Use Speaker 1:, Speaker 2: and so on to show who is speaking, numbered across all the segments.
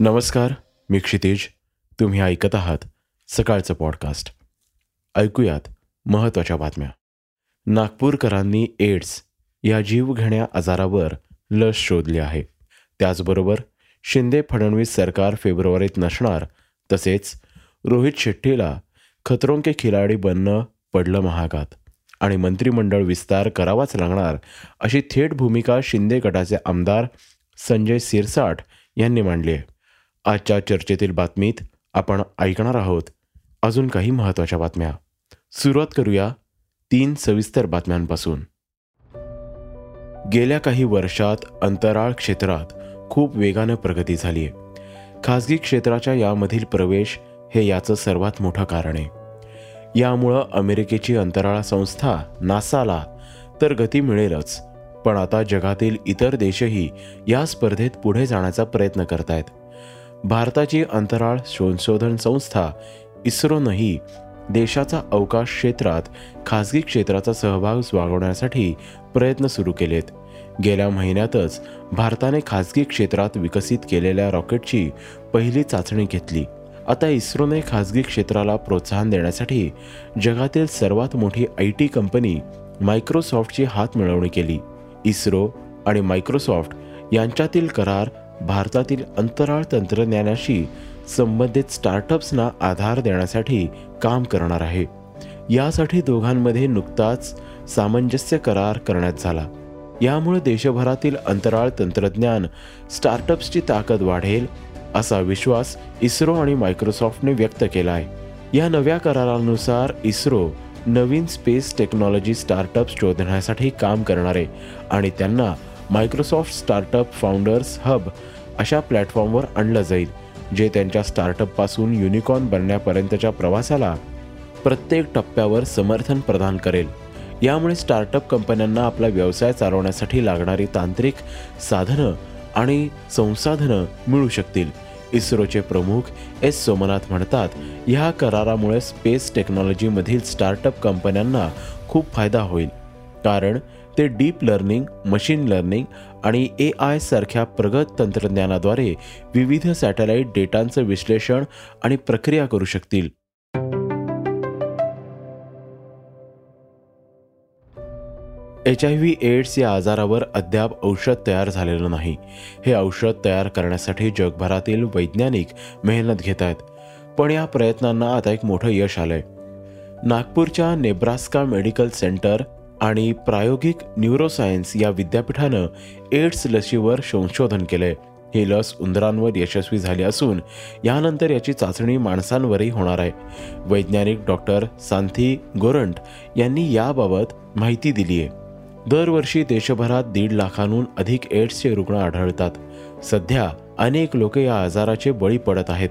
Speaker 1: नमस्कार मी क्षितिज. तुम्ही ऐकत आहात सकाळचं पॉडकास्ट. ऐकूयात महत्त्वाच्या बातम्या. नागपूरकरांनी एड्स या जीवघेण्या आजारावर लस शोधली आहे. त्याचबरोबर शिंदे फडणवीस सरकार फेब्रुवारीत नसणार तसेच रोहित शेट्टीला खतरों के खिलाडी बनणं पडलं महागात. आणि मंत्रिमंडळ विस्तार करावाच लागणार अशी थेट भूमिका शिंदे गटाचे आमदार संजय सिरसाट यांनी मांडली आहे. आजच्या चर्चेतील बातमीत आपण ऐकणार आहोत अजून काही महत्त्वाच्या बातम्या. सुरुवात करूया तीन सविस्तर बातम्यांपासून. गेल्या काही वर्षात अंतराळ क्षेत्रात खूप वेगानं प्रगती झाली आहे खाजगी क्षेत्राच्या यामधील प्रवेश हे याचं सर्वात मोठं कारण आहे. यामुळं अमेरिकेची अंतराळ संस्था नासाला तर गती मिळेलच पण आता जगातील इतर देशही या स्पर्धेत पुढे जाण्याचा प्रयत्न करत आहेत भारताची अंतराळ संशोधन संस्था इस्रोनंही देशाचा अवकाश क्षेत्रात खासगी क्षेत्राचा सहभाग वागवण्यासाठी प्रयत्न सुरू केलेत. गेल्या महिन्यातच भारताने खासगी क्षेत्रात विकसित केलेल्या रॉकेटची पहिली चाचणी घेतली. आता इस्रोने खासगी क्षेत्राला प्रोत्साहन देण्यासाठी जगातील सर्वात मोठी आय टी कंपनी मायक्रोसॉफ्टची हात मिळवणी केली. इस्रो आणि मायक्रोसॉफ्ट यांच्यातील करार भारतातील अंतराळ तंत्रज्ञानाशी संबंधित स्टार्टअप्सना आधार देण्यासाठी काम करणार आहे. यासाठी दोघांमध्ये नुकताच सामंजस्य करार करण्यात झाला. यामुळे देशभरातील अंतराळ तंत्रज्ञान स्टार्टअप्सची ताकद वाढेल असा विश्वास इस्रो आणि मायक्रोसॉफ्टने व्यक्त केला आहे या नव्या करारानुसार इस्रो नवीन स्पेस टेक्नॉलॉजी स्टार्टअप शोधण्यासाठी काम करणारे आणि त्यांना मायक्रोसॉफ्ट स्टार्टअप फाउंडर्स हब अशा प्लॅटफॉर्मवर आणलं जाईल जे त्यांच्या स्टार्टअपपासून युनिकॉर्न बनण्यापर्यंतच्या प्रवासाला प्रत्येक टप्प्यावर समर्थन प्रदान करेल. यामुळे स्टार्टअप कंपन्यांना आपला व्यवसाय चालवण्यासाठी लागणारी तांत्रिक साधनं आणि संसाधनं मिळू शकतील. इस्रोचे प्रमुख एस सोमनाथ म्हणतात ह्या करारामुळे स्पेस टेक्नॉलॉजीमधील स्टार्टअप कंपन्यांना खूप फायदा होईल. कारण ते डीप लर्निंग मशीन लर्निंग आणि ए आय सारख्या प्रगत तंत्रज्ञानाद्वारे विविध सॅटेलाईट डेटांचं विश्लेषण आणि प्रक्रिया करू शकतील. एच आय व्ही एड्स या आजारावर अद्याप औषध तयार झालेलं नाही. हे औषध तयार करण्यासाठी जगभरातील वैज्ञानिक मेहनत घेत आहेत. पण या प्रयत्नांना आता एक मोठं यश आलंय. नागपूरच्या नेब्रास्का मेडिकल सेंटर आणि प्रायोगिक न्यूरोसायन्स या विद्यापीठानं एड्स लसीवर संशोधन केलंय. ही लस उंदरांवर यशस्वी झाली असून यानंतर याची चाचणी माणसांवरही होणार आहे. वैज्ञानिक डॉक्टर सांथी गोरंट यांनी याबाबत माहिती दिली आहे. दरवर्षी देशभरात दीड लाखांहून अधिक एड्सचे रुग्ण आढळतात. सध्या अनेक लोक या आजाराचे बळी पडत आहेत.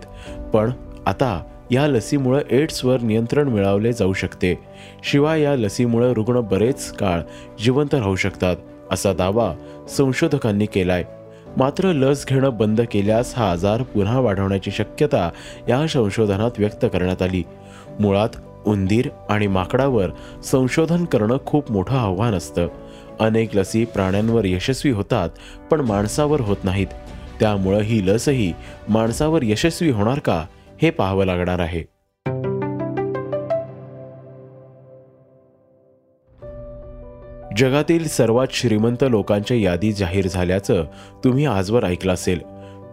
Speaker 1: पण आता या लसीमुळं एड्सवर नियंत्रण मिळवले जाऊ शकते. शिवाय या लसीमुळं रुग्ण बरेच काळ जिवंत राहू शकतात असा दावा संशोधकांनी केलाय. मात्र लस घेणं बंद केल्यास हा आजार पुन्हा वाढवण्याची शक्यता या संशोधनात व्यक्त करण्यात आली. मुळात उंदीर आणि माकडावर संशोधन करणं खूप मोठं आव्हान असतं. अनेक लसी प्राण्यांवर यशस्वी होतात पण माणसावर होत नाहीत. त्यामुळं ही लसही माणसावर यशस्वी होणार का? हे पाहावं लागणार आहे. जगातील सर्वात श्रीमंत लोकांच्या यादी जाहीर झाल्याचं तुम्ही आजवर ऐकलं असेल.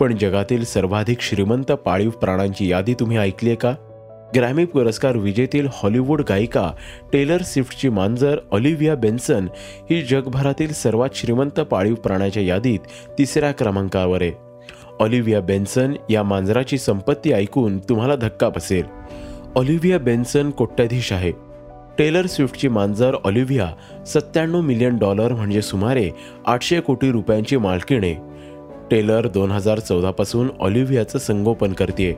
Speaker 1: पण जगातील सर्वाधिक श्रीमंत पाळीव प्राण्यांची यादी तुम्ही ऐकली आहे का? ग्रॅमी पुरस्कार विजेतील हॉलिवूड गायिका टेलर स्विफ्टची मांजर ऑलिव्हिया बेन्सन ही जगभरातील सर्वात श्रीमंत पाळीव प्राण्याच्या यादीत तिसऱ्या क्रमांकावर आहे. ऑलिव्हिया बेन्सन या मांजराची संपत्ती ऐकून तुम्हाला धक्का बसेल. ऑलिव्हिया बेन्सन कोट्याधीश आहे. टेलर स्विफ्टची मांजर ऑलिव्हिया सत्त्याण्णव मिलियन डॉलर म्हणजे सुमारे आठशे कोटी रुपयांची मालकीने टेलर दोन हजार चौदापासून ऑलिव्हियाचं संगोपन करते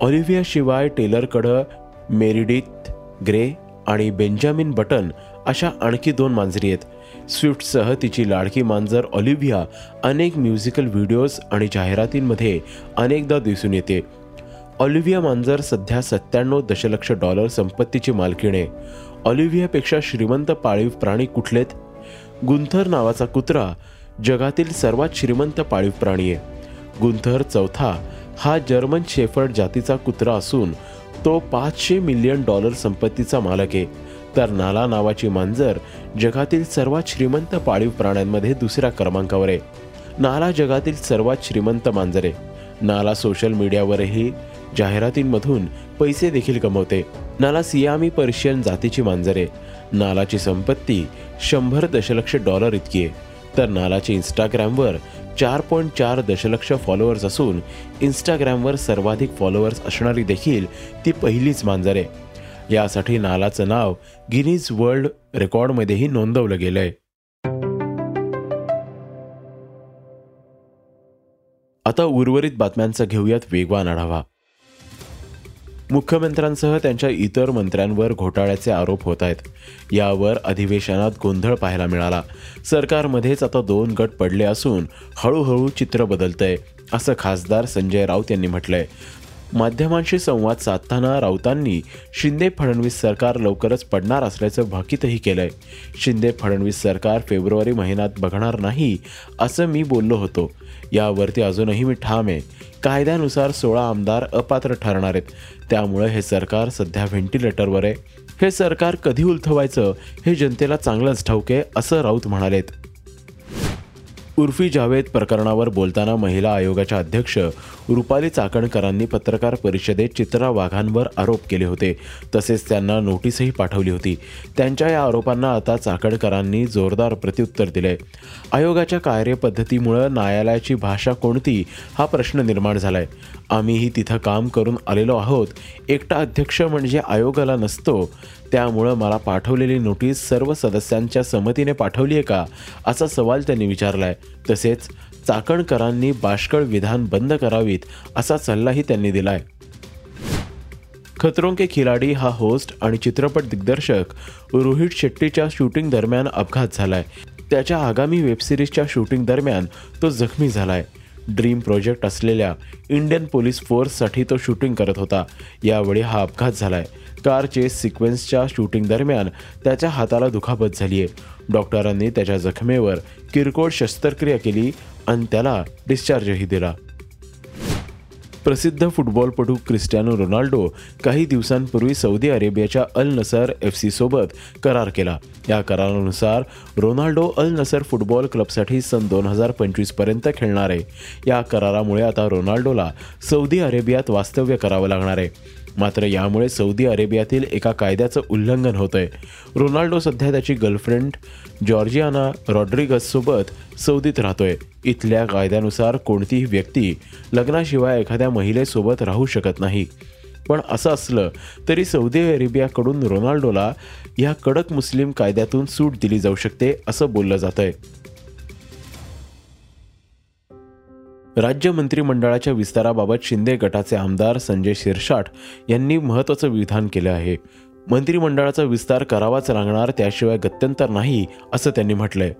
Speaker 1: ऑलिव्हियाशिवाय टेलरकडं मेरिडिथ ग्रे आणि बेंजामिन बटन अशा आणखी दोन मांजरी आहेत. स्विफ्टसह तिची लाडकी मांजर ऑलिव्हिया अनेक म्युझिकल व्हिडिओज आणि जाहिरातींमध्ये अनेकदा दिसून येते. ऑलिव्हिया मांजर सध्या सत्त्याण्णव दशलक्ष डॉलर संपत्तीची मालकीण ऑलिव्हियापेक्षा श्रीमंत पाळीव प्राणी कुठलेत? गुंथर नावाचा कुत्रा जगातील सर्वात श्रीमंत पाळीव प्राणी आहे. गुंथर चौथा हा जर्मन शेफर्ड जातीचा कुत्रा असून तो पाचशे मिलियन डॉलर संपत्तीचा मालक आहे. तर नाला नावाची मांजर जगातील सर्वात श्रीमंत पाळीव प्राण्यांमध्ये दुसऱ्या क्रमांकावर आहे. नाला जगातील सर्वात श्रीमंत मांजर आहे. नाला सोशल मीडियावरही जाहिरातींमधून पैसे देखील कमवते. नाला सियामी पर्शियन जातीची मांजर आहे. नालाची संपत्ती शंभर दशलक्ष डॉलर इतकी आहे. तर नालाची इंस्टाग्रामवर चार पॉईंट चार दशलक्ष फॉलोअर्स असून इंस्टाग्रामवर सर्वाधिक फॉलोअर्स असणारी देखील ती पहिलीच मांजर आहे. यासाठी नालाचं नाव गिनीज वर्ल्ड रेकॉर्डमध्येही नोंदवलं गेलंय. आता उर्वरित बातम्यांचा घेऊयात वेगवान आढावा. मुख्यमंत्र्यांसह त्यांच्या इतर मंत्र्यांवर घोटाळ्याचे आरोप होत आहेत यावर अधिवेशनात गोंधळ पाहायला मिळाला. सरकारमध्येच आता दोन गट पडले असून हळूहळू चित्र बदलतंय असं खासदार संजय राऊत यांनी म्हटलंय. माध्यमांशी संवाद साधताना राऊतांनी शिंदे फडणवीस सरकार लवकरच पडणार असल्याचं भाकीतही केलंय. शिंदे फडणवीस सरकार फेब्रुवारी महिन्यात बघणार नाही असं मी बोललो होतो. यावरती अजूनही मी ठाम आहे. कायद्यानुसार सोळा आमदार अपात्र ठरणार आहेत. त्यामुळे हे सरकार सध्या व्हेंटिलेटरवर आहे. हे सरकार कधी उलथवायचं हे जनतेला चांगलंच ठाऊक आहे असं राऊत म्हणालेत. उर्फी जावेद प्रकरणावर बोलताना महिला आयोगाच्या अध्यक्ष रुपाली चाकणकरांनी पत्रकार परिषदेत चित्रा वाघांवर आरोप केले होते. तसेच त्यांना नोटीसही पाठवली होती. त्यांच्या या आरोपांना आता चाकणकरांनी जोरदार प्रत्युत्तर दिले. आयोगाच्या कार्यपद्धतीमुळं न्यायालयाची भाषा कोणती हा प्रश्न निर्माण झालाय. आम्हीही तिथं काम करून आलेलो आहोत. एकटा अध्यक्ष म्हणजे आयोगाला नसतो. त्यामुळं मला पाठवलेली नोटीस सर्व सदस्यांच्या संमतीने पाठवली आहे का असा सवाल त्यांनी विचारलाय. तसेच चाकणकरांनी बाष्कळ विधान बंद करावीत असा सल्लाही त्यांनी दिलाय. खतरों के खिलाडी हा होस्ट आणि चित्रपट दिग्दर्शक रोहित शेट्टीच्या शूटिंग दरम्यान अपघात झालाय. त्याच्या आगामी वेबसिरीजच्या शूटिंग दरम्यान तो जखमी झालाय. ड्रीम प्रोजेक्ट असलेल्या इंडियन पोलीस फोर्ससाठी तो शूटिंग करत होता. यावेळी हा अपघात झालाय. कार चेस सिक्वेन्सच्या शूटिंग दरम्यान त्याच्या हाताला दुखापत झाली आहे डॉक्टरांनी त्याच्या जखमेवर किरकोळ शस्त्रक्रिया केली आणि त्याला डिस्चार्जही दिला. प्रसिद्ध फुटबॉलपटू क्रिस्टियानो रोनाल्डो काही दिवसांपूर्वी सौदी अरेबियाच्या अल नसर एफ सीसोबत करार केला. या करारानुसार रोनाल्डो अल नसर फुटबॉल क्लबसाठी सन दोन हजार पंचवीसपर्यंत खेळणार आहे. या करारामुळे आता रोनाल्डोला सौदी अरेबियात वास्तव्य करावं लागणार आहे. मात्र यामुळे सौदी अरेबियातील एका कायद्याचं उल्लंघन होतंय. रोनाल्डो सध्या त्याची गर्लफ्रेंड जॉर्जियाना रॉड्रिगससोबत सौदीत राहतोय. इथल्या कायद्यानुसार कोणतीही व्यक्ती लग्नाशिवाय एखाद्या महिलेसोबत राहू शकत नाही. पण असं असलं तरी सौदी अरेबियाकडून रोनाल्डोला या कडक मुस्लिम कायद्यातून सूट दिली जाऊ शकते असं बोललं जात आहे राज्य मंत्रिमंडळाच्या विस्ताराबाबत शिंदे गटाचे आमदार संजय शिरसाट यांनी महत्त्वाचं विधान केलं आहे. मंत्रिमंडळाचा विस्तार करावाच लागणार त्याशिवाय गत्यंतर नाही असं त्यांनी म्हटलंय.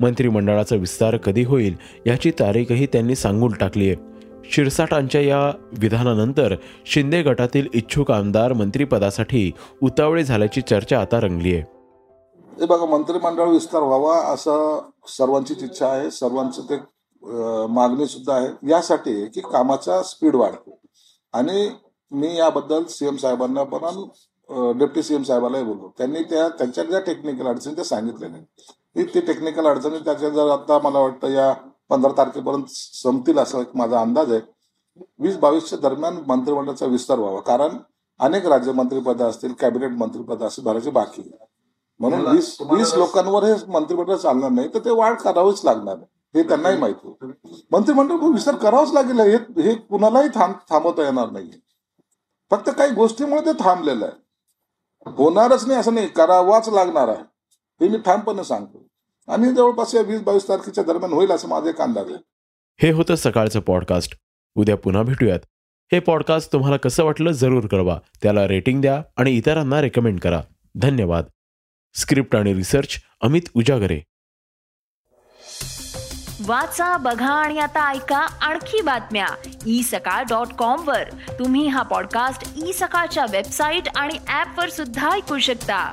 Speaker 1: मंत्रिमंडळाचा विस्तार कधी होईल याची तारीखही त्यांनी सांगून टाकली आहे. शिरसाटांच्या या विधानानंतर शिंदे गटातील इच्छुक आमदार मंत्रिपदासाठी उतावळे झाल्याची चर्चा आता रंगली आहे.
Speaker 2: हे बघा मंत्रिमंडळ विस्तार व्हावा असं सर्वांचीच इच्छा आहे. सर्वांचं ते मागणी सुद्धा आहे. यासाठी की कामाचा स्पीड वाढतो. आणि मी याबद्दल सीएम साहेबांना पण डेप्टी सीएम साहेबांनाही बोललो. त्यांनी त्या त्यांच्या ज्या टेक्निकल अडचणी त्या सांगितल्या नाही ते टेक्निकल अडचणी त्याच्या जर आता मला वाटतं या पंधरा तारखेपर्यंत संपतील असा एक माझा अंदाज आहे. वीस बावीसच्या दरम्यान मंत्रिमंडळाचा विस्तार व्हावा. कारण अनेक राज्य मंत्रिपदं असतील कॅबिनेट मंत्रिपदं असतील भरायची बाकी. म्हणून वीस वीस लोकांवर हे मंत्रिमंडळ चालणार नाही तर ते वाढ करावीच लागणार. हे त्यांनाही माहिती. मंत्रिमंडळ विस्तार करावाच लागेल. हे हे कुणालाही थांब थांबवता येणार नाही. फक्त काही गोष्टीमुळे ते थांबलेलं आहे. होणारच नाही असं नाही. करावाच लागणार आहे. हे मी ठामपणे सांगतो. आणि जवळपास या वीस बावीस तारखेच्या दरम्यान होईल असं माझा अंदाज आहे.
Speaker 1: हे होतं सकाळचं पॉडकास्ट. उद्या पुन्हा भेटूयात. हे पॉडकास्ट तुम्हाला कसं वाटलं जरूर कळवा. त्याला रेटिंग द्या आणि इतरांना रेकमेंड करा. धन्यवाद. स्क्रिप्ट आणि रिसर्च अमित उजागरे.
Speaker 3: वाचा बघा आणि आता ऐका आणखी बातम्या. ई सकाळ डॉट कॉम वर. तुम्ही हा पॉडकास्ट ई सकाळच्या वेबसाईट आणि ऍप वर सुद्धा ऐकू शकता.